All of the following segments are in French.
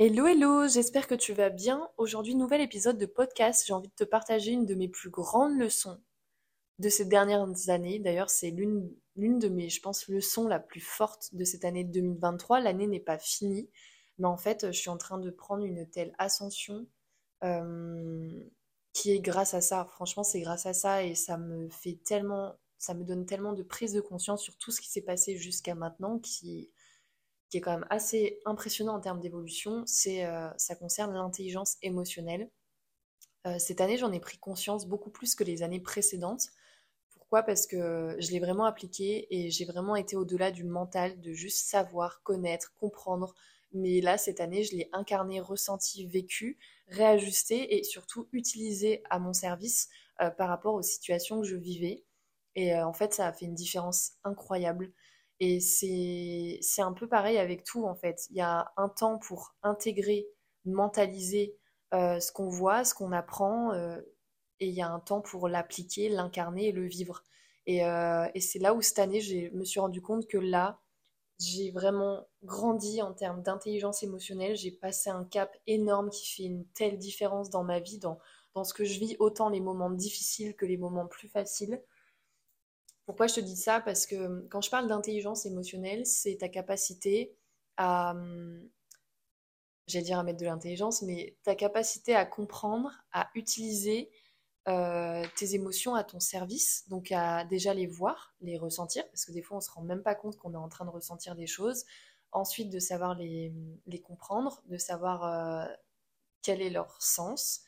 Hello, hello, j'espère que tu vas bien. Aujourd'hui, nouvel épisode de podcast. J'ai envie de te partager une de mes plus grandes leçons de ces dernières années. D'ailleurs, c'est l'une, de mes, je pense, leçons la plus forte de cette année 2023. L'année n'est pas finie, mais en fait, je suis en train de prendre une telle ascension euh, qui est grâce à ça. Franchement, c'est grâce à ça et ça me fait tellement, ça me donne tellement de prise de conscience sur tout ce qui s'est passé jusqu'à maintenant qui qui est quand même assez impressionnant en termes d'évolution, c'est euh, ça concerne l'intelligence émotionnelle. Euh, cette année, j'en ai pris conscience beaucoup plus que les années précédentes. Pourquoi? Parce que je l'ai vraiment appliqué et j'ai vraiment été au-delà du mental, de juste savoir, connaître, comprendre. Mais là, cette année, je l'ai incarné, ressenti, vécu, réajusté et surtout utilisé à mon service euh, par rapport aux situations que je vivais. Et en fait, ça a fait une différence incroyable. Et c'est un peu pareil avec tout en fait. Il y a un temps pour intégrer, mentaliser euh, ce qu'on voit, ce qu'on apprend, euh, et il y a un temps pour l'appliquer, l'incarner et le vivre. Et, euh, et c'est là où cette année, je me suis rendu compte que là, j'ai vraiment grandi en termes d'intelligence émotionnelle. J'ai passé un cap énorme qui fait une telle différence dans ma vie, dans, dans ce que je vis, autant les moments difficiles que les moments plus faciles. Pourquoi je te dis ça? Parce que hum, quand je parle d'intelligence émotionnelle, c'est ta capacité à, hum, j'allais dire à mettre de l'intelligence, mais ta capacité à comprendre, à utiliser euh, tes émotions à ton service, donc à déjà les voir, les ressentir, parce que des fois on se rend même pas compte qu'on est en train de ressentir des choses. Ensuite, de savoir les, les comprendre, de savoir euh, quel est leur sens,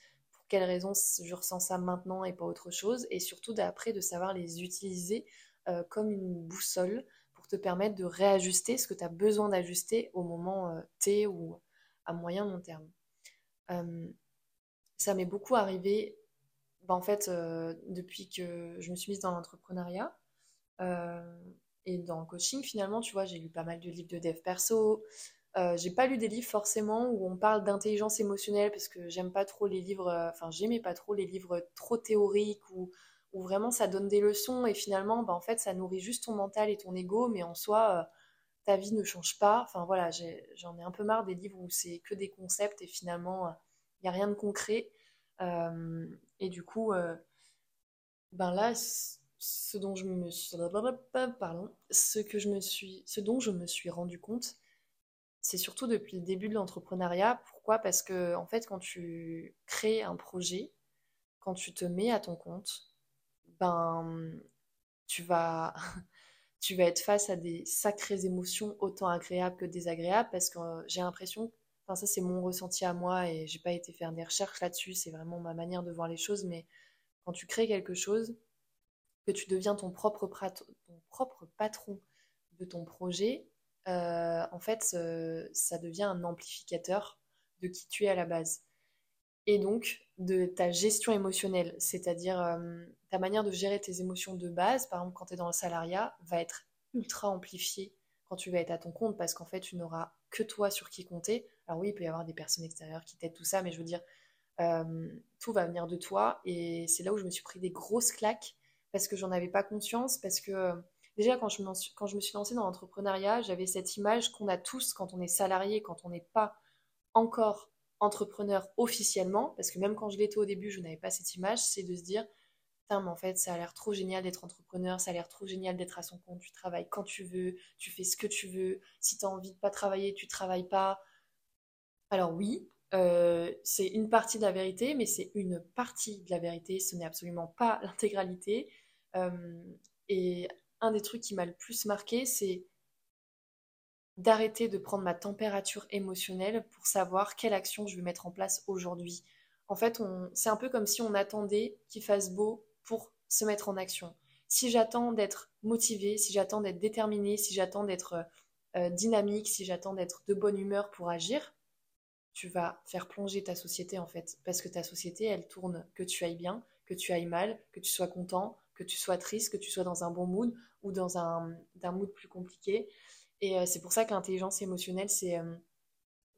quelles raisons je ressens ça maintenant et pas autre chose, et surtout d'après de savoir les utiliser euh, comme une boussole pour te permettre de réajuster ce que tu as besoin d'ajuster au moment euh, T ou à moyen long terme. Euh, ça m'est beaucoup arrivé, bah, en fait, depuis que je me suis mise dans l'entrepreneuriat et dans le coaching, finalement, tu vois, j'ai lu pas mal de livres de dev perso, euh, j'ai pas lu des livres forcément où on parle d'intelligence émotionnelle parce que j'aime pas trop les livres, euh, enfin j'aimais pas trop les livres trop théoriques où, vraiment ça donne des leçons et finalement bah, en fait ça nourrit juste ton mental et ton ego mais en soi euh, ta vie ne change pas. Enfin voilà, j'en ai, un peu marre des livres où c'est que des concepts et finalement il n'y a rien de concret. et du coup, ben là, ce dont je me suis, ce que je me suis, ce dont je me suis rendu compte c'est surtout depuis le début de l'entrepreneuriat. Pourquoi? Parce que en fait, quand tu crées un projet, quand tu te mets à ton compte, ben tu vas tu vas être face à des sacrées émotions autant agréables que désagréables parce que euh, j'ai l'impression enfin ça c'est mon ressenti à moi et j'ai pas été faire des recherches là-dessus, c'est vraiment ma manière de voir les choses mais quand tu crées quelque chose que tu deviens ton propre, ton propre patron de ton projet, euh, en fait, ça devient un amplificateur de qui tu es à la base. Et donc, de ta gestion émotionnelle, c'est-à-dire euh, ta manière de gérer tes émotions de base, par exemple quand tu es dans le salariat, va être ultra amplifiée quand tu vas être à ton compte, parce qu'en fait, tu n'auras que toi sur qui compter. Alors oui, il peut y avoir des personnes extérieures qui t'aident, tout ça, mais je veux dire, euh, tout va venir de toi. Et c'est là où je me suis pris des grosses claques, parce que j'en avais pas conscience, parce que déjà quand je, me suis lancée dans l'entrepreneuriat, j'avais cette image qu'on a tous quand on est salarié, quand on n'est pas encore entrepreneur officiellement, parce que même quand je l'étais au début, je n'avais pas cette image, c'est de se dire, mais en fait, ça a l'air trop génial d'être entrepreneur, ça a l'air trop génial d'être à son compte, tu travailles quand tu veux, tu fais ce que tu veux, si tu as envie de pas travailler, tu travailles pas. Alors oui, euh, c'est une partie de la vérité, mais c'est une partie de la vérité, ce n'est absolument pas l'intégralité. Euh, et un des trucs qui m'a le plus marqué, c'est d'arrêter de prendre ma température émotionnelle pour savoir quelle action je vais mettre en place aujourd'hui. En fait, c'est un peu comme si on attendait qu'il fasse beau pour se mettre en action. Si j'attends d'être motivée, si j'attends d'être déterminée, si j'attends d'être euh, dynamique, si j'attends d'être de bonne humeur pour agir, tu vas faire plonger ta société en fait. Parce que ta société, elle tourne que tu ailles bien, que tu ailles mal, que tu sois content, que tu sois triste, que tu sois dans un bon mood ou dans un, mood plus compliqué. Et euh, c'est pour ça que l'intelligence émotionnelle, c'est euh,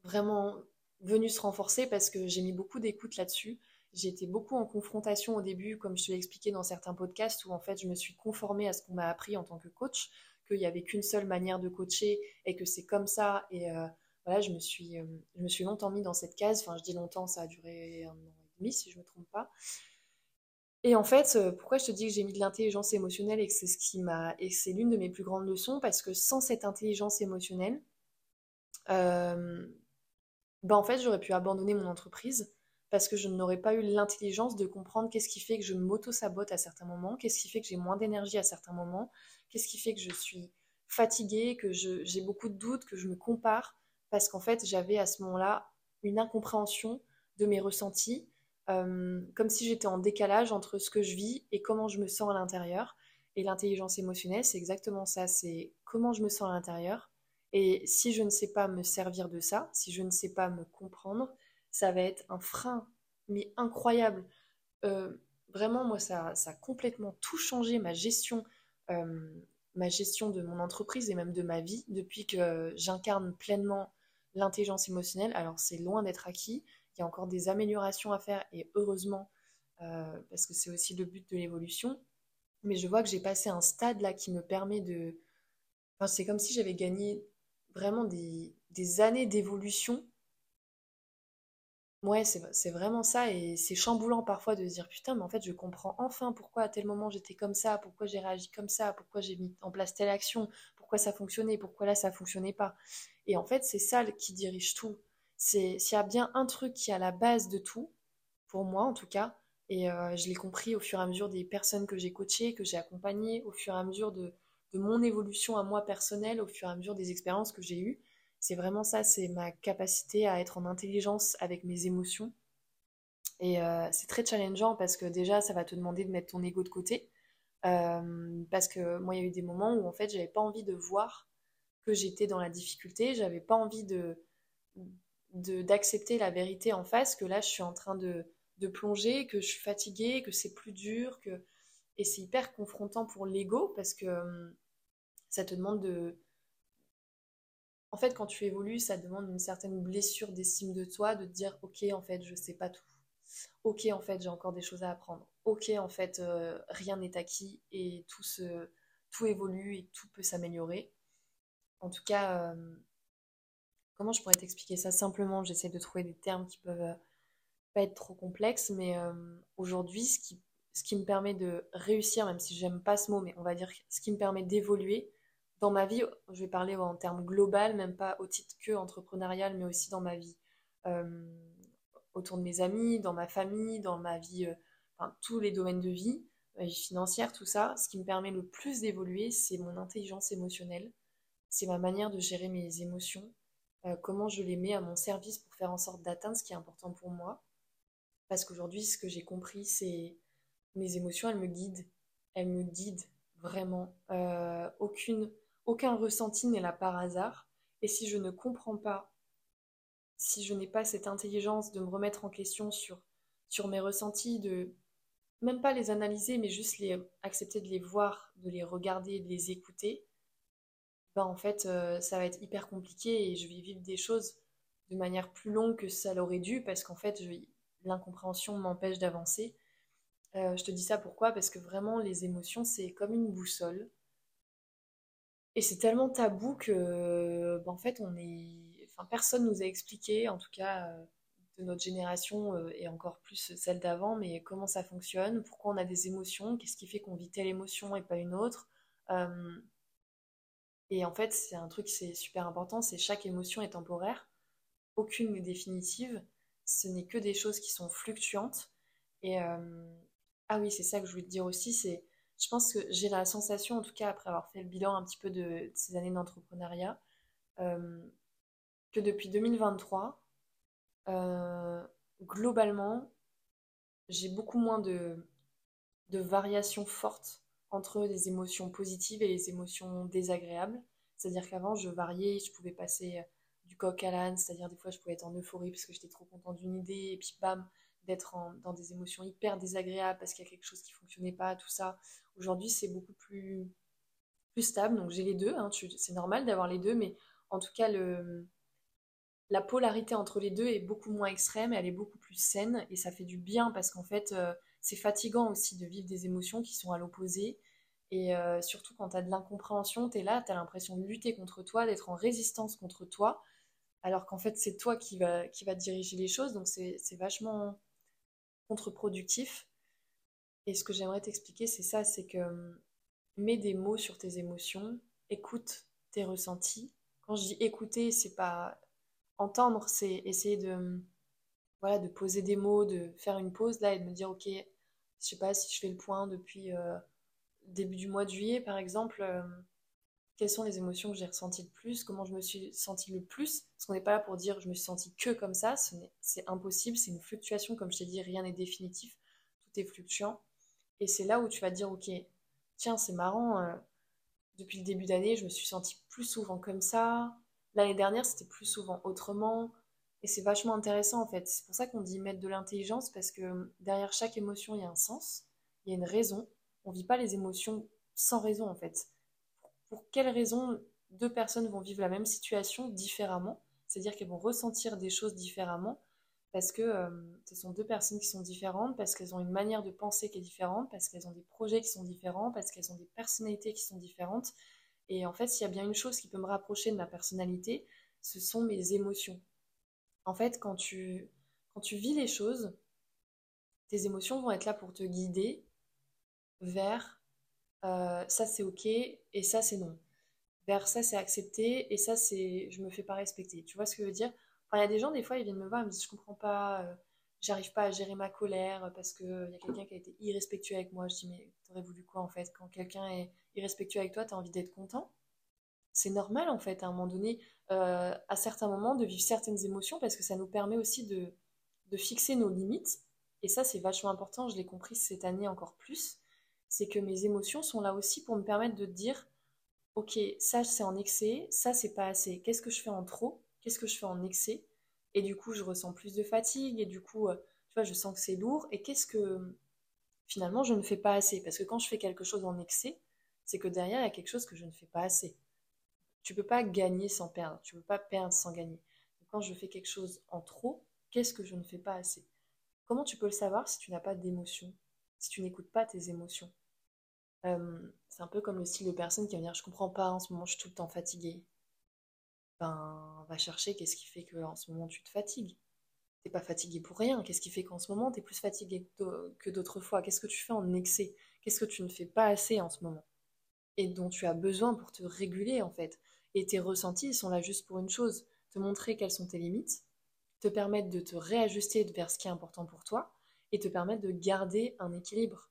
vraiment venu se renforcer parce que j'ai mis beaucoup d'écoute là-dessus. J'ai été beaucoup en confrontation au début, comme je te l'ai expliqué dans certains podcasts, où en fait je me suis conformée à ce qu'on m'a appris en tant que coach, qu'il n'y avait qu'une seule manière de coacher et que c'est comme ça. Et euh, voilà, je me suis, je me suis longtemps mis dans cette case. Enfin, je dis longtemps, ça a duré un an et demi, si je ne me trompe pas. Et en fait, pourquoi je te dis que j'ai mis de l'intelligence émotionnelle et que c'est ce qui et c'est l'une de mes plus grandes leçons parce que sans cette intelligence émotionnelle, euh, ben en fait, j'aurais pu abandonner mon entreprise parce que je n'aurais pas eu l'intelligence de comprendre qu'est-ce qui fait que je m'auto-sabote à certains moments, qu'est-ce qui fait que j'ai moins d'énergie à certains moments, qu'est-ce qui fait que je suis fatiguée, que j'ai beaucoup de doutes, que je me compare, parce qu'en fait, j'avais à ce moment-là une incompréhension de mes ressentis, euh, comme si j'étais en décalage entre ce que je vis et comment je me sens à l'intérieur. Et l'intelligence émotionnelle, c'est exactement ça, c'est comment je me sens à l'intérieur. Et si je ne sais pas me servir de ça, si je ne sais pas me comprendre, ça va être un frein, mais incroyable. Euh, vraiment, moi, ça, a complètement tout changé, ma gestion, euh, ma gestion de mon entreprise et même de ma vie, depuis que j'incarne pleinement l'intelligence émotionnelle. Alors, c'est loin d'être acquis, il y a encore des améliorations à faire, et heureusement, euh, parce que c'est aussi le but de l'évolution. Mais je vois que j'ai passé un stade là qui me permet de... Enfin, c'est comme si j'avais gagné vraiment des, des années d'évolution Ouais, c'est vraiment ça et c'est chamboulant parfois de se dire putain, mais en fait, je comprends enfin pourquoi à tel moment j'étais comme ça, pourquoi j'ai réagi comme ça, pourquoi j'ai mis en place telle action, pourquoi ça fonctionnait, pourquoi là ça fonctionnait pas. Et en fait, c'est ça qui dirige tout. C'est s'il y a bien un truc qui est à la base de tout, pour moi en tout cas, et euh, je l'ai compris au fur et à mesure des personnes que j'ai coachées, que j'ai accompagnées, au fur et à mesure de, mon évolution à moi personnelle, au fur et à mesure des expériences que j'ai eues c'est vraiment ça, c'est ma capacité à être en intelligence avec mes émotions. Et euh, c'est très challengeant parce que déjà, ça va te demander de mettre ton ego de côté. Euh, parce que moi, il y a eu des moments où en fait, j'avais pas envie de voir que j'étais dans la difficulté, j'avais pas envie de d'accepter la vérité en face, que là, je suis en train de, de plonger, que je suis fatiguée, que c'est plus dur, que... et c'est hyper confrontant pour l'ego parce que hum, ça te demande de, en fait, quand tu évolues, ça demande une certaine blessure d'estime de toi, de te dire, ok, en fait, je sais pas tout. Ok, en fait, j'ai encore des choses à apprendre. Ok, en fait, euh, rien n'est acquis et tout, se, tout évolue et tout peut s'améliorer. En tout cas, euh, comment je pourrais t'expliquer ça simplement? J'essaie de trouver des termes qui peuvent euh, pas être trop complexes, mais aujourd'hui, ce qui, ce qui me permet de réussir, même si j'aime pas ce mot, mais on va dire ce qui me permet d'évoluer, dans ma vie, je vais parler en termes global, même pas au titre que entrepreneurial, mais aussi dans ma vie euh, autour de mes amis, dans ma famille, dans ma vie, euh, enfin, tous les domaines de vie, ma vie financière, tout ça. Ce qui me permet le plus d'évoluer, c'est mon intelligence émotionnelle, c'est ma manière de gérer mes émotions, euh, comment je les mets à mon service pour faire en sorte d'atteindre ce qui est important pour moi. Parce qu'aujourd'hui, ce que j'ai compris, c'est mes émotions, elles me guident, elles me guident vraiment. aucune aucun ressenti n'est là par hasard. Et si je ne comprends pas, si je n'ai pas cette intelligence de me remettre en question sur, sur mes ressentis, de même pas les analyser, mais juste les accepter de les voir, de les regarder, de les écouter, ben en fait, euh, ça va être hyper compliqué et je vais vivre des choses de manière plus longue que ça l'aurait dû parce qu'en fait, l'incompréhension m'empêche d'avancer. Euh, je te dis ça pourquoi? Parce que vraiment, les émotions, c'est comme une boussole. Et c'est tellement tabou que, ben, en fait, on est... enfin, personne nous a expliqué, en tout cas euh, de notre génération et encore plus celle d'avant, mais comment ça fonctionne, pourquoi on a des émotions, qu'est-ce qui fait qu'on vit telle émotion et pas une autre. Et en fait, c'est un truc, c'est super important, c'est chaque émotion est temporaire, aucune n'est définitive, ce n'est que des choses qui sont fluctuantes. Et ah oui, c'est ça que je voulais te dire aussi, c'est je pense que j'ai la sensation, en tout cas après avoir fait le bilan un petit peu de, ces années d'entrepreneuriat, euh, que depuis 2023, euh, globalement, j'ai beaucoup moins de, de variations fortes entre les émotions positives et les émotions désagréables. C'est-à-dire qu'avant, je variais, je pouvais passer du coq à l'âne, c'est-à-dire des fois, je pouvais être en euphorie parce que j'étais trop contente d'une idée, et puis bam, d'être dans des émotions hyper désagréables parce qu'il y a quelque chose qui fonctionnait pas, tout ça. Aujourd'hui, c'est beaucoup plus, stable. Donc j'ai les deux. Hein, c'est normal d'avoir les deux, mais en tout cas, la polarité entre les deux est beaucoup moins extrême, elle est beaucoup plus saine et ça fait du bien parce qu'en fait, euh, c'est fatigant aussi de vivre des émotions qui sont à l'opposé. Et euh, surtout quand tu as de l'incompréhension, tu es là, tu as l'impression de lutter contre toi, d'être en résistance contre toi. alors qu'en fait c'est toi qui va, qui va diriger les choses, donc c'est vachement contre-productif. Et ce que j'aimerais t'expliquer, c'est ça, c'est que hum, mets des mots sur tes émotions, écoute tes ressentis. Quand je dis écouter, c'est pas entendre, c'est essayer de hum, voilà, de poser des mots, de faire une pause là et de me dire ok, je sais pas si je fais le point depuis euh, début du mois de juillet par exemple, hum, quelles sont les émotions que j'ai ressenties le plus, comment je me suis sentie le plus, parce qu'on n'est pas là pour dire je me suis sentie que comme ça, c'est impossible, c'est une fluctuation, comme je t'ai dit, rien n'est définitif, tout est fluctuant. Et c'est là où tu vas te dire, ok, tiens, c'est marrant, euh, depuis le début d'année, je me suis sentie plus souvent comme ça, l'année dernière, c'était plus souvent autrement, et c'est vachement intéressant en fait. C'est pour ça qu'on dit mettre de l'intelligence, parce que derrière chaque émotion, il y a un sens, il y a une raison. On ne vit pas les émotions sans raison en fait pour quelles raisons deux personnes vont vivre la même situation différemment, c'est-à-dire qu'elles vont ressentir des choses différemment, parce que euh, ce sont deux personnes qui sont différentes, parce qu'elles ont une manière de penser qui est différente, parce qu'elles ont des projets qui sont différents, parce qu'elles ont des personnalités qui sont différentes. Et en fait, s'il y a bien une chose qui peut me rapprocher de ma personnalité, ce sont mes émotions. En fait, quand tu, quand tu vis les choses, tes émotions vont être là pour te guider vers euh, ça c'est ok et ça c'est non. Vers ça c'est accepté et ça c'est je me fais pas respecter. Tu vois ce que je veux dire? Il y a des gens, des fois, ils viennent me voir, ils me disent je comprends pas, euh, j'arrive pas à gérer ma colère parce qu'il y a quelqu'un qui a été irrespectueux avec moi. Je dis mais t'aurais voulu quoi en fait? Quand quelqu'un est irrespectueux avec toi, t'as envie d'être content? C'est normal en fait à un moment donné, euh, à certains moments, de vivre certaines émotions parce que ça nous permet aussi de, fixer nos limites. Et ça, c'est vachement important, je l'ai compris cette année encore plus c'est que mes émotions sont là aussi pour me permettre de dire ok, ça c'est en excès, ça c'est pas assez. Qu'est-ce que je fais en trop? Qu'est-ce que je fais en excès? Et du coup, je ressens plus de fatigue et du coup, euh, tu vois, je sens que c'est lourd. Et qu'est-ce que finalement je ne fais pas assez? Parce que quand je fais quelque chose en excès, c'est que derrière il y a quelque chose que je ne fais pas assez. Tu peux pas gagner sans perdre, tu peux pas perdre sans gagner. quand je fais quelque chose en trop, qu'est-ce que je ne fais pas assez? Comment tu peux le savoir si tu n'as pas d'émotion, si tu n'écoutes pas tes émotions? Euh, c'est un peu comme le style de personne qui va dire je comprends pas en ce moment je suis tout le temps fatiguée. Ben va chercher qu'est-ce qui fait que en ce moment tu te fatigues. T'es pas fatigué pour rien. Qu'est-ce qui fait qu'en ce moment tu es plus fatigué que d'autres fois? Qu'est-ce que tu fais en excès? Qu'est-ce que tu ne fais pas assez en ce moment? Et dont tu as besoin pour te réguler en fait. Et tes ressentis sont là juste pour une chose te montrer quelles sont tes limites, te permettre de te réajuster vers ce qui est important pour toi et te permettre de garder un équilibre.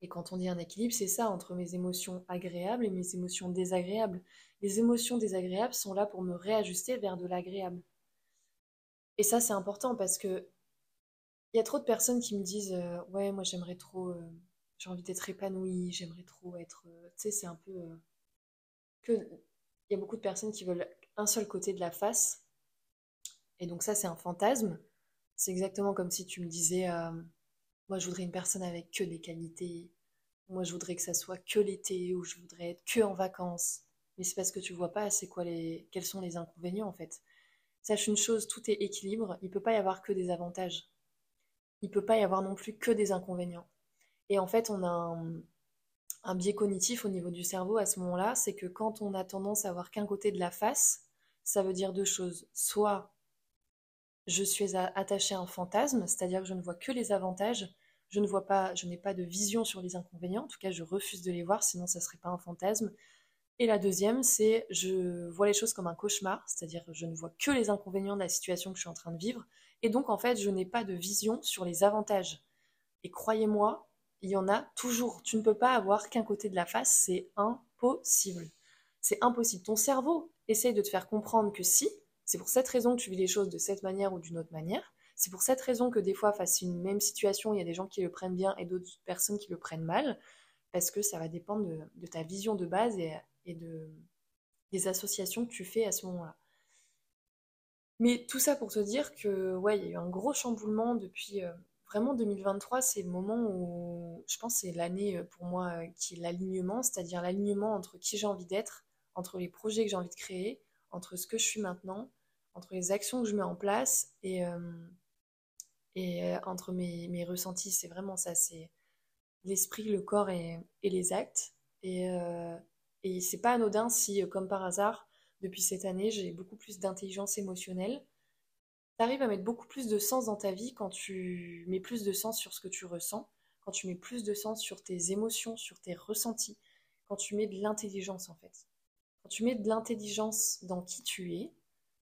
Et quand on dit un équilibre, c'est ça, entre mes émotions agréables et mes émotions désagréables. Les émotions désagréables sont là pour me réajuster vers de l'agréable. Et ça, c'est important parce que il y a trop de personnes qui me disent euh, Ouais, moi j'aimerais trop, euh, j'ai envie d'être épanouie, j'aimerais trop être. Euh, tu sais, c'est un peu. que Il y a beaucoup de personnes qui veulent un seul côté de la face. Et donc, ça, c'est un fantasme. C'est exactement comme si tu me disais moi, je voudrais une personne avec que des qualités. Moi, je voudrais que ça soit que l'été ou je voudrais être que en vacances. Mais c'est parce que tu vois pas c'est quoi les quels sont les inconvénients en fait. Sache une chose, tout est équilibre, il peut pas y avoir que des avantages. Il peut pas y avoir non plus que des inconvénients. Et en fait, on a un, un biais cognitif au niveau du cerveau à ce moment-là, c'est que quand on a tendance à avoir qu'un côté de la face, ça veut dire deux choses. Soit je suis attaché à un fantasme, c'est-à-dire que je ne vois que les avantages, je ne vois pas, je n'ai pas de vision sur les inconvénients, en tout cas je refuse de les voir, sinon ça ne serait pas un fantasme. Et la deuxième, c'est je vois les choses comme un cauchemar, c'est-à-dire je ne vois que les inconvénients de la situation que je suis en train de vivre, et donc en fait je n'ai pas de vision sur les avantages. Et croyez-moi, il y en a toujours. Tu ne peux pas avoir qu'un côté de la face, c'est impossible. C'est impossible. Ton cerveau essaye de te faire comprendre que si, c'est pour cette raison que tu vis les choses de cette manière ou d'une autre manière, c'est pour cette raison que des fois, face à une même situation, il y a des gens qui le prennent bien et d'autres personnes qui le prennent mal, parce que ça va dépendre de, ta vision de base et, de, des associations que tu fais à ce moment-là. Mais tout ça pour te dire que, ouais, il y a eu un gros chamboulement depuis euh, vraiment 2023. C'est le moment où je pense c'est l'année euh, pour moi euh, qui est l'alignement, c'est-à-dire l'alignement entre qui j'ai envie d'être, entre les projets que j'ai envie de créer, entre ce que je suis maintenant, entre les actions que je mets en place et, et euh, entre mes, ressentis, c'est vraiment ça, c'est l'esprit, le corps et, et les actes. Et, euh, et c'est pas anodin si, comme par hasard, depuis cette année, j'ai beaucoup plus d'intelligence émotionnelle. Tu arrives à mettre beaucoup plus de sens dans ta vie quand tu mets plus de sens sur ce que tu ressens, quand tu mets plus de sens sur tes émotions, sur tes ressentis, quand tu mets de l'intelligence en fait. Quand tu mets de l'intelligence dans qui tu es,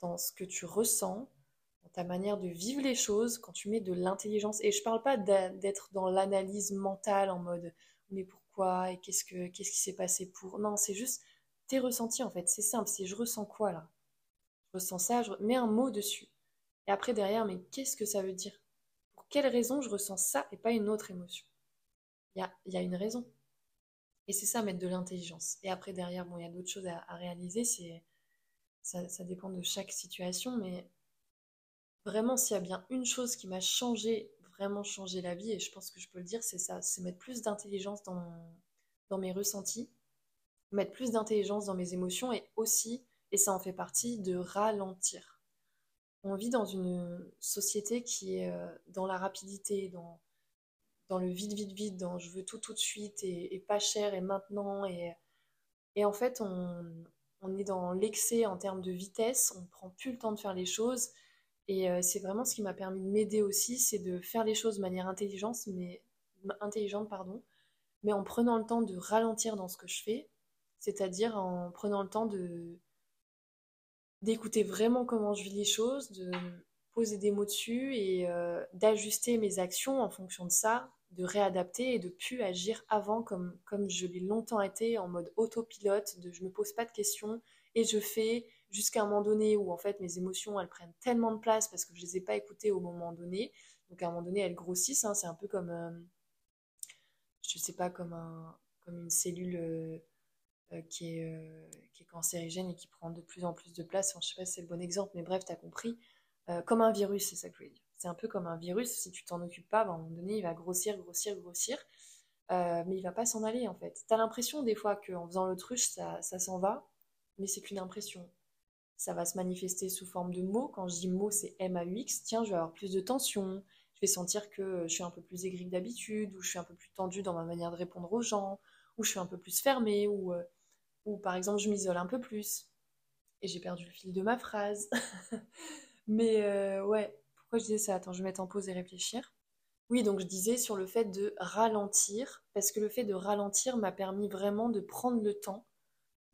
dans ce que tu ressens, dans ta manière de vivre les choses, quand tu mets de l'intelligence, et je parle pas d'être dans l'analyse mentale en mode mais pourquoi et qu'est-ce que qu'est-ce qui s'est passé pour. Non, c'est juste tes ressentis en fait. C'est simple, c'est je ressens quoi là? Je ressens ça, je mets un mot dessus. Et après derrière, mais qu'est-ce que ça veut dire? Pour quelle raison je ressens ça et pas une autre émotion? Il y a, une raison. Et c'est ça, mettre de l'intelligence. Et après derrière, bon, il y a d'autres choses à, réaliser. Ça, dépend de chaque situation, mais vraiment, s'il y a bien une chose qui m'a changé vraiment changé la vie, et je pense que je peux le dire, c'est ça, c'est mettre plus d'intelligence dans mes ressentis, mettre plus d'intelligence dans mes émotions, et aussi, et ça en fait partie, de ralentir. On vit dans une société qui est euh, dans la rapidité, dans, dans le vite, vite, vite, dans je veux tout tout de suite, et, pas cher, et maintenant, et, et en fait, on, on est dans l'excès en termes de vitesse, on prend plus le temps de faire les choses, et euh, c'est vraiment ce qui m'a permis de m'aider aussi, c'est de faire les choses de manière intelligente, mais, intelligente, pardon, mais en prenant le temps de ralentir dans ce que je fais, c'est-à-dire en prenant le temps de d'écouter vraiment comment je vis les choses, de poser des mots dessus et euh, d'ajuster mes actions en fonction de ça, de réadapter et de plus agir avant comme, je l'ai longtemps été en mode autopilote, de je me pose pas de questions et je fais jusqu'à un moment donné où en fait mes émotions elles prennent tellement de place parce que je les ai pas écoutées au moment donné. Donc à un moment donné elles grossissent. Hein. c'est un peu comme, euh, je sais pas, comme, un, comme une cellule euh, qui, est, qui est cancérigène et qui prend de plus en plus de place. Je sais pas si c'est le bon exemple, mais bref, tu as compris. comme un virus, c'est ça que je voulais dire. C'est un peu comme un virus, si tu t'en occupes pas, ben, à un moment donné, il va grossir, grossir, grossir. mais il va pas s'en aller en fait. Tu as l'impression des fois qu'en faisant l'autruche, ça, ça s'en va, mais c'est qu'une impression ça va se manifester sous forme de mots. Quand je dis mots, c'est M-A-U-X. Tiens, je vais avoir plus de tension. Je vais sentir que je suis un peu plus aigrie que d'habitude, ou je suis un peu plus tendue dans ma manière de répondre aux gens, ou je suis un peu plus fermée, ou, euh, ou par exemple, je m'isole un peu plus. Et j'ai perdu le fil de ma phrase. Mais euh, ouais, pourquoi je disais ça? Attends, je vais mettre en pause et réfléchir. Oui, donc je disais sur le fait de ralentir, parce que le fait de ralentir m'a permis vraiment de prendre le temps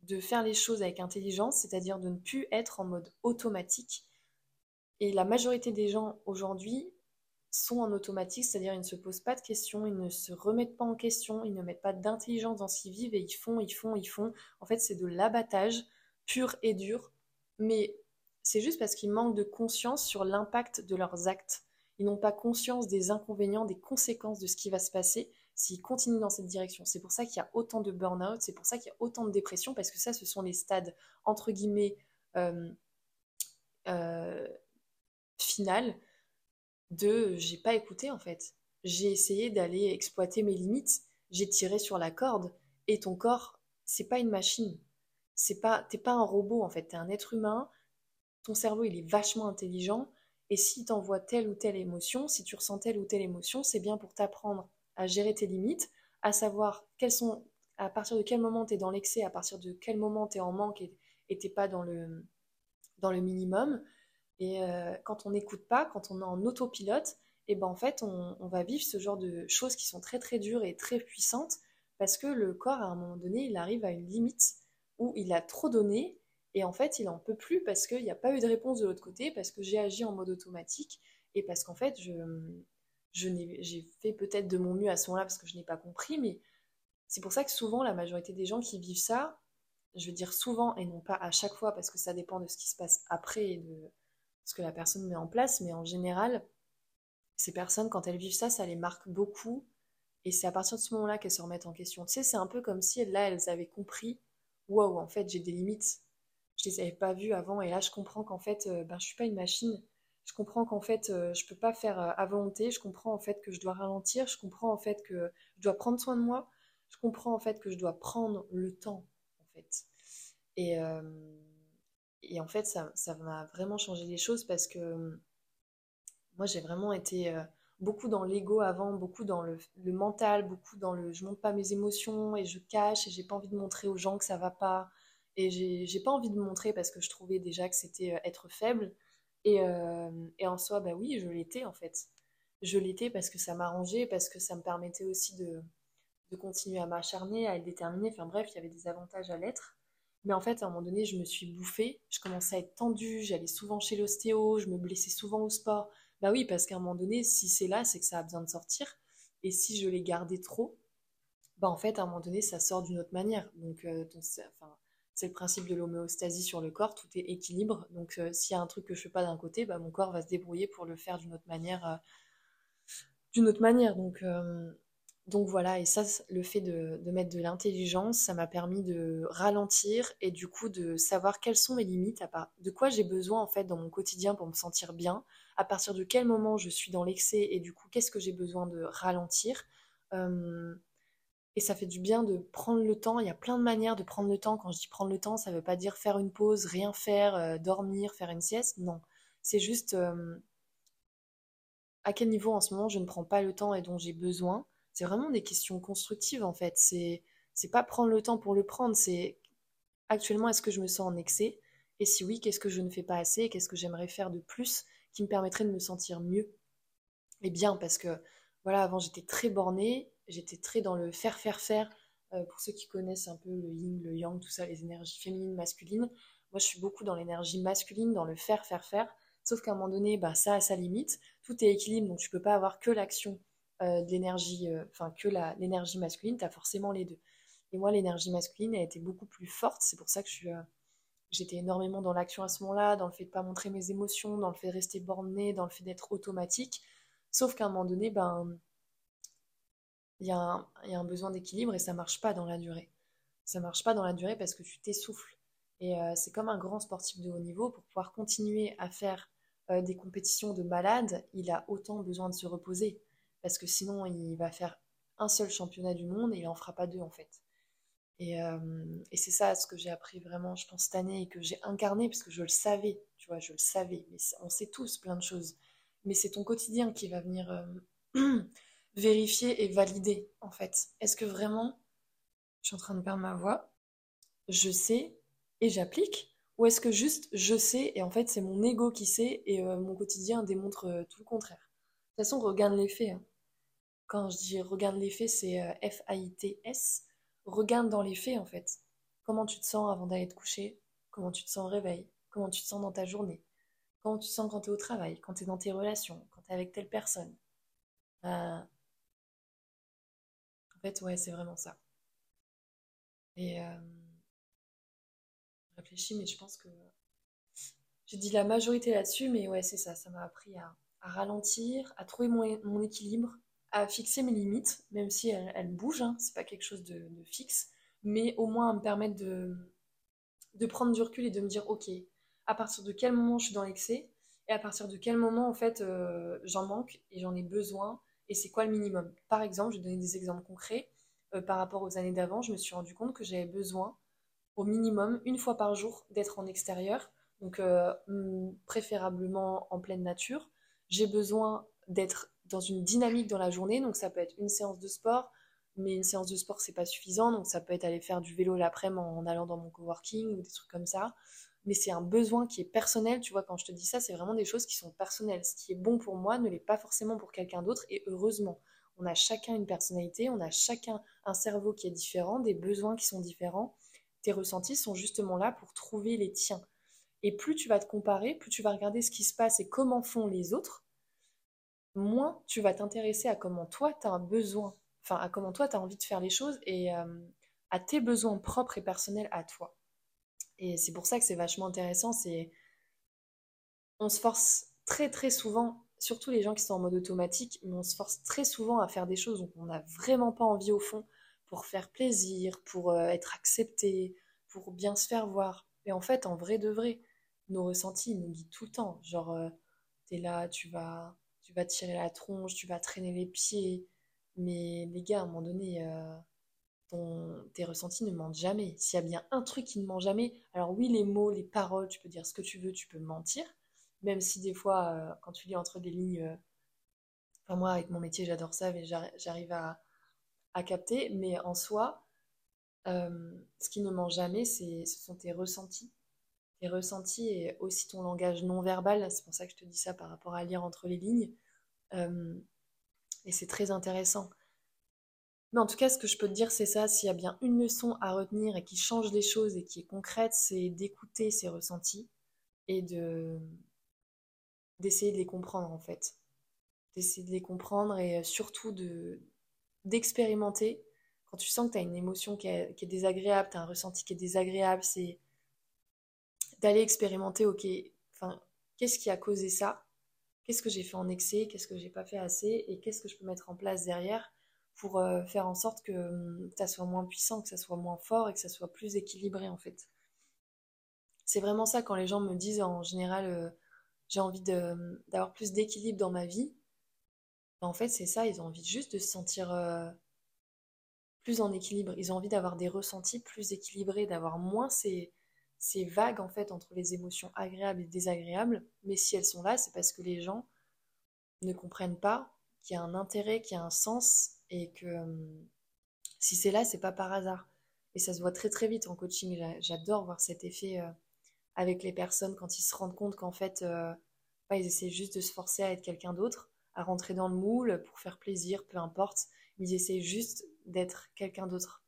de faire les choses avec intelligence, c'est-à-dire de ne plus être en mode automatique. Et la majorité des gens aujourd'hui sont en automatique, c'est-à-dire ils ne se posent pas de questions, ils ne se remettent pas en question, ils ne mettent pas d'intelligence dans ce qu'ils vivent et ils font, ils font, ils font. En fait, c'est de l'abattage pur et dur, mais c'est juste parce qu'ils manquent de conscience sur l'impact de leurs actes. Ils n'ont pas conscience des inconvénients, des conséquences de ce qui va se passer s'ils continuent dans cette direction. C'est pour ça qu'il y a autant de burn-out, c'est pour ça qu'il y a autant de dépression, parce que ça, ce sont les stades, entre guillemets, euh, euh, final de j'ai pas écouté en fait. J'ai essayé d'aller exploiter mes limites, j'ai tiré sur la corde, et ton corps, c'est pas une machine. C'est pas, t'es pas un robot en fait, t'es un être humain, ton cerveau il est vachement intelligent, et si t'envoies telle ou telle émotion, si tu ressens telle ou telle émotion, c'est bien pour t'apprendre à gérer tes limites, à savoir quels sont, à partir de quel moment tu es dans l'excès, à partir de quel moment tu es en manque et tu pas dans le, dans le minimum. Et euh, quand on n'écoute pas, quand on est en autopilote, et eh ben en fait, on, va vivre ce genre de choses qui sont très très dures et très puissantes parce que le corps, à un moment donné, il arrive à une limite où il a trop donné et en fait, il en peut plus parce qu'il n'y a pas eu de réponse de l'autre côté, parce que j'ai agi en mode automatique et parce qu'en fait, je, j'ai fait peut-être de mon mieux à ce moment-là parce que je n'ai pas compris, mais c'est pour ça que souvent la majorité des gens qui vivent ça, je veux dire souvent et non pas à chaque fois parce que ça dépend de ce qui se passe après et de ce que la personne met en place, mais en général, ces personnes, quand elles vivent ça, ça les marque beaucoup et c'est à partir de ce moment-là qu'elles se remettent en question. Tu sais, c'est un peu comme si là, elles avaient compris, waouh, en fait, j'ai des limites, je les avais pas vues avant et là, je comprends qu'en fait, euh, ben, je suis pas une machine je comprends qu'en fait, euh, je peux pas faire euh, à volonté. Je comprends en fait que je dois ralentir. Je comprends en fait que je dois prendre soin de moi. Je comprends en fait que je dois prendre le temps, en fait. Et, et en fait, ça, m'a vraiment changé les choses parce que moi, j'ai vraiment été beaucoup dans l'ego avant, beaucoup dans le, mental, beaucoup dans le je montre pas mes émotions et je cache et j'ai pas envie de montrer aux gens que ça va pas. Et j'ai pas envie de montrer parce que je trouvais déjà que c'était être faible. Et, et, en soi, bah oui, je l'étais en fait. Je l'étais parce que ça m'arrangeait, parce que ça me permettait aussi de, de continuer à m'acharner, à être déterminée. Enfin bref, il y avait des avantages à l'être. Mais en fait, à un moment donné, je me suis bouffée, je commençais à être tendue, j'allais souvent chez l'ostéo, je me blessais souvent au sport. Bah oui, parce qu'à un moment donné, si c'est là, c'est que ça a besoin de sortir. Et si je l'ai gardé trop, bah en fait, à un moment donné, ça sort d'une autre manière. Donc, euh, c'est le principe de l'homéostasie sur le corps, tout est équilibre. Donc, euh, s'il y a un truc que je fais pas d'un côté, bah, mon corps va se débrouiller pour le faire d'une autre manière. Euh, d'une autre manière. Donc, donc voilà, et ça, le fait de, mettre de l'intelligence, ça m'a permis de ralentir et du coup de savoir quelles sont mes limites, à de quoi j'ai besoin en fait dans mon quotidien pour me sentir bien, à partir de quel moment je suis dans l'excès et du coup qu'est-ce que j'ai besoin de ralentir. Et ça fait du bien de prendre le temps. Il y a plein de manières de prendre le temps. Quand je dis prendre le temps, ça ne veut pas dire faire une pause, rien faire, euh, dormir, faire une sieste. Non, c'est juste à quel niveau en ce moment je ne prends pas le temps et dont j'ai besoin c'est vraiment des questions constructives en fait. C'est c'est pas prendre le temps pour le prendre, c'est actuellement est-ce que je me sens en excès? Et si oui, qu'est-ce que je ne fais pas assez, qu'est-ce que j'aimerais faire de plus qui me permettrait de me sentir mieux? Et bien parce que voilà, avant j'étais très bornée, j'étais très dans le faire faire faire euh, pour ceux qui connaissent un peu le yin, le yang, tout ça, les énergies féminines, masculines. Moi, je suis beaucoup dans l'énergie masculine, dans le faire faire faire. Sauf qu'à un moment donné, bah, ça a sa limite. Tout est équilibre, donc tu peux pas avoir que l'action de l'énergie, euh, enfin que l'énergie masculine, tu as forcément les deux. Et moi, l'énergie masculine a été beaucoup plus forte. C'est pour ça que euh, j'étais énormément dans l'action à ce moment-là, dans le fait de pas montrer mes émotions, dans le fait de rester borné, dans le fait d'être automatique. Sauf qu'à un moment donné, ben, il y, y, a un besoin d'équilibre et ça marche pas dans la durée. Ça marche pas dans la durée parce que tu t'essouffles. Et c'est comme un grand sportif de haut niveau, pour pouvoir continuer à faire des compétitions de malade, il a autant besoin de se reposer parce que sinon il va faire un seul championnat du monde et il en fera pas deux en fait. Et, euh, c'est ça ce que j'ai appris vraiment, je pense, cette année et que j'ai incarné parce que je le savais, tu vois, je le savais. Mais on sait tous plein de choses. Mais c'est ton quotidien qui va venir euh, vérifier et valider en fait. Est-ce que vraiment, je suis en train de perdre ma voix, je sais et j'applique ou est-ce que juste je sais et en fait c'est mon ego qui sait et euh, mon quotidien démontre tout le contraire? De toute façon, regarde les faits. Hein. Quand je dis regarde les faits, c'est euh, F-A-I-T-S. Regarde dans les faits, en fait. Comment tu te sens avant d'aller te coucher? Comment tu te sens au réveil? Comment tu te sens dans ta journée? Comment tu te sens quand tu es au travail? Quand tu es dans tes relations? Quand tu es avec telle personne? Euh, En fait, ouais, c'est vraiment ça. Et euh... je réfléchis, mais je pense que j'ai dit la majorité là-dessus, mais ouais, c'est ça. Ça m'a appris à, ralentir, à trouver mon équilibre à fixer mes limites, même si elles, bougent, hein, c'est pas quelque chose de, fixe, mais au moins à me permettre de, prendre du recul et de me dire, ok, à partir de quel moment je suis dans l'excès, et à partir de quel moment en fait euh, j'en manque et j'en ai besoin, et c'est quoi le minimum? Par exemple, je vais donner des exemples concrets. Euh, par rapport aux années d'avant, je me suis rendu compte que j'avais besoin, au minimum, une fois par jour, d'être en extérieur, donc euh, préférablement en pleine nature. J'ai besoin d'être dans une dynamique dans la journée. Donc ça peut être une séance de sport, mais une séance de sport c'est pas suffisant. Donc ça peut être aller faire du vélo l'après-midi en allant dans mon coworking ou des trucs comme ça. Mais c'est un besoin qui est personnel. Tu vois, quand je te dis ça, c'est vraiment des choses qui sont personnelles. Ce qui est bon pour moi ne l'est pas forcément pour quelqu'un d'autre. Et heureusement, on a chacun une personnalité, on a chacun un cerveau qui est différent, des besoins qui sont différents. Tes ressentis sont justement là pour trouver les tiens. Et plus tu vas te comparer, plus tu vas regarder ce qui se passe et comment font les autres, moins tu vas t'intéresser à comment toi tu as un besoin, enfin à comment toi tu as envie de faire les choses et euh, à tes besoins propres et personnels à toi. Et c'est pour ça que c'est vachement intéressant, c'est on se force très très souvent, surtout les gens qui sont en mode automatique, mais on se force très souvent à faire des choses dont on n'a vraiment pas envie au fond pour faire plaisir, pour euh, être accepté, pour bien se faire voir. Et en fait, en vrai de vrai, nos ressentis nous guident tout le temps. Genre, euh, t'es là, tu vas tu vas tirer la tronche, tu vas traîner les pieds. Mais les gars, à un moment donné, euh, tes ressentis ne mentent jamais. S'il y a bien un truc qui ne ment jamais, alors oui, les mots, les paroles, tu peux dire ce que tu veux, tu peux mentir. Même si des fois, euh, quand tu lis entre des lignes, euh, moi, avec mon métier, j'adore ça, mais j'arrive à, à capter. Mais en soi, ce qui ne ment jamais, ce sont tes ressentis. Tes ressentis et aussi ton langage non verbal. C'est pour ça que je te dis ça par rapport à lire entre les lignes. et c'est très intéressant. Mais en tout cas, ce que je peux te dire, c'est ça. S'il y a bien une leçon à retenir et qui change les choses et qui est concrète, c'est d'écouter ses ressentis et de d'essayer de les comprendre en fait. D'essayer de les comprendre et surtout de d'expérimenter. Quand tu sens que tu as une émotion qui est, qui est désagréable, tu as un ressenti qui est désagréable, c'est d'aller expérimenter, ok, enfin, qu'est-ce qui a causé ça? Qu'est-ce que j'ai fait en excès? Qu'est-ce que j'ai pas fait assez? Et qu'est-ce que je peux mettre en place derrière pour euh, faire en sorte que hum, ça soit moins puissant, que ça soit moins fort et que ça soit plus équilibré en fait. C'est vraiment ça quand les gens me disent en général euh, j'ai envie hum, d'avoir plus d'équilibre dans ma vie. Ben, en fait c'est ça, ils ont envie juste de se sentir euh, plus en équilibre. Ils ont envie d'avoir des ressentis plus équilibrés, d'avoir moins ces, ces vagues en fait entre les émotions agréables et désagréables. Mais si elles sont là, c'est parce que les gens ne comprennent pas qu'il y a un intérêt, qu'il y a un sens et que hum, si c'est là, c'est pas par hasard. Et ça se voit très très vite en coaching. J'adore voir cet effet euh, avec les personnes quand ils se rendent compte qu'en fait, euh, ils essaient juste de se forcer à être quelqu'un d'autre, à rentrer dans le moule pour faire plaisir, peu importe. Ils essaient juste d'être quelqu'un d'autre.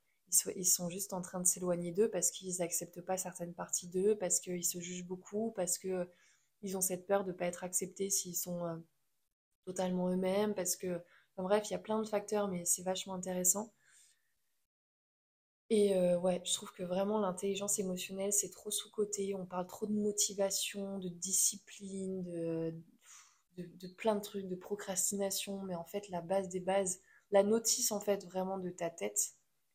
Ils, sont juste en train de s'éloigner d'eux parce qu'ils n'acceptent pas certaines parties d'eux, parce qu'ils se jugent beaucoup, parce qu'ils ont cette peur de ne pas être acceptés s'ils sont euh, totalement eux-mêmes, parce que bref, il y a plein de facteurs, mais c'est vachement intéressant. Et euh, ouais, je trouve que vraiment l'intelligence émotionnelle, c'est trop sous-côté. On parle trop de motivation, de discipline, de, de, plein de trucs, de procrastination. Mais en fait, la base des bases, la notice en fait vraiment de ta tête,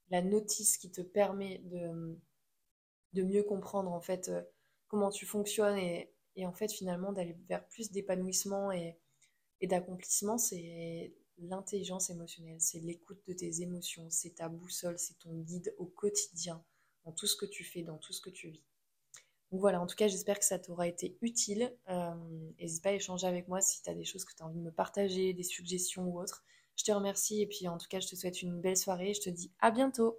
la notice qui te permet de, de mieux comprendre en fait euh, comment tu fonctionnes et, et en fait finalement d'aller vers plus d'épanouissement et, et d'accomplissement, c'est l'intelligence émotionnelle, c'est l'écoute de tes émotions, c'est ta boussole, c'est ton guide au quotidien, dans tout ce que tu fais, dans tout ce que tu vis. Donc voilà, en tout cas, j'espère que ça t'aura été utile. Euh, n'hésite pas à échanger avec moi si tu as des choses que tu as envie de me partager, des suggestions ou autres. Je te remercie et puis en tout cas, je te souhaite une belle soirée. Je te dis à bientôt.